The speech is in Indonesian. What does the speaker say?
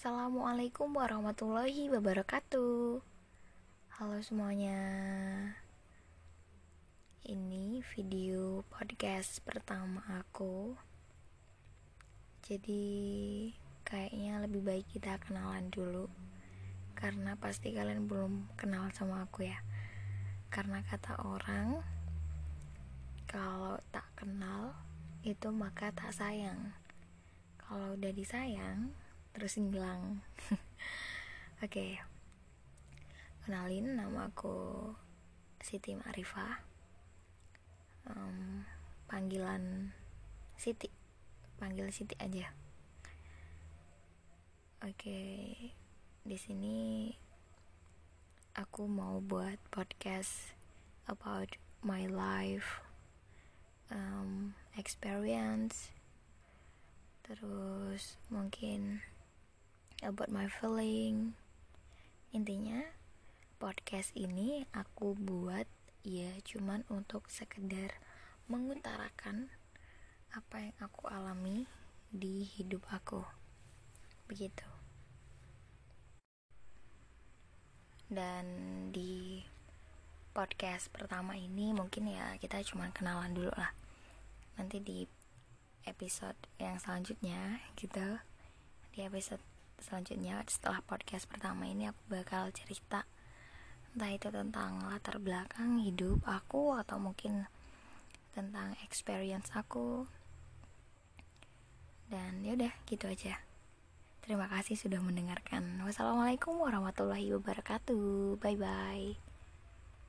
Assalamualaikum warahmatullahi wabarakatuh. Halo semuanya. Ini video podcast pertama aku. Jadi kayaknya lebih baik kita kenalan dulu. Karena pasti kalian belum kenal sama aku ya. Karena kata orang kalau tak kenal itu maka tak sayang. Kalau udah disayang terus ngilang oke okay. kenalin nama aku Siti Marifah um, panggilan Siti panggil Siti aja oke okay. di sini aku mau buat podcast about my life um, experience terus mungkin about my feeling. Intinya podcast ini aku buat ya cuman untuk sekedar mengutarakan apa yang aku alami di hidup aku. Begitu. Dan di podcast pertama ini mungkin ya kita cuman kenalan dulu lah. Nanti di episode yang selanjutnya gitu. Di episode selanjutnya setelah podcast pertama ini aku bakal cerita entah itu tentang latar belakang hidup aku atau mungkin tentang experience aku. Dan yaudah gitu aja. Terima kasih sudah mendengarkan. Wassalamualaikum warahmatullahi wabarakatuh. Bye bye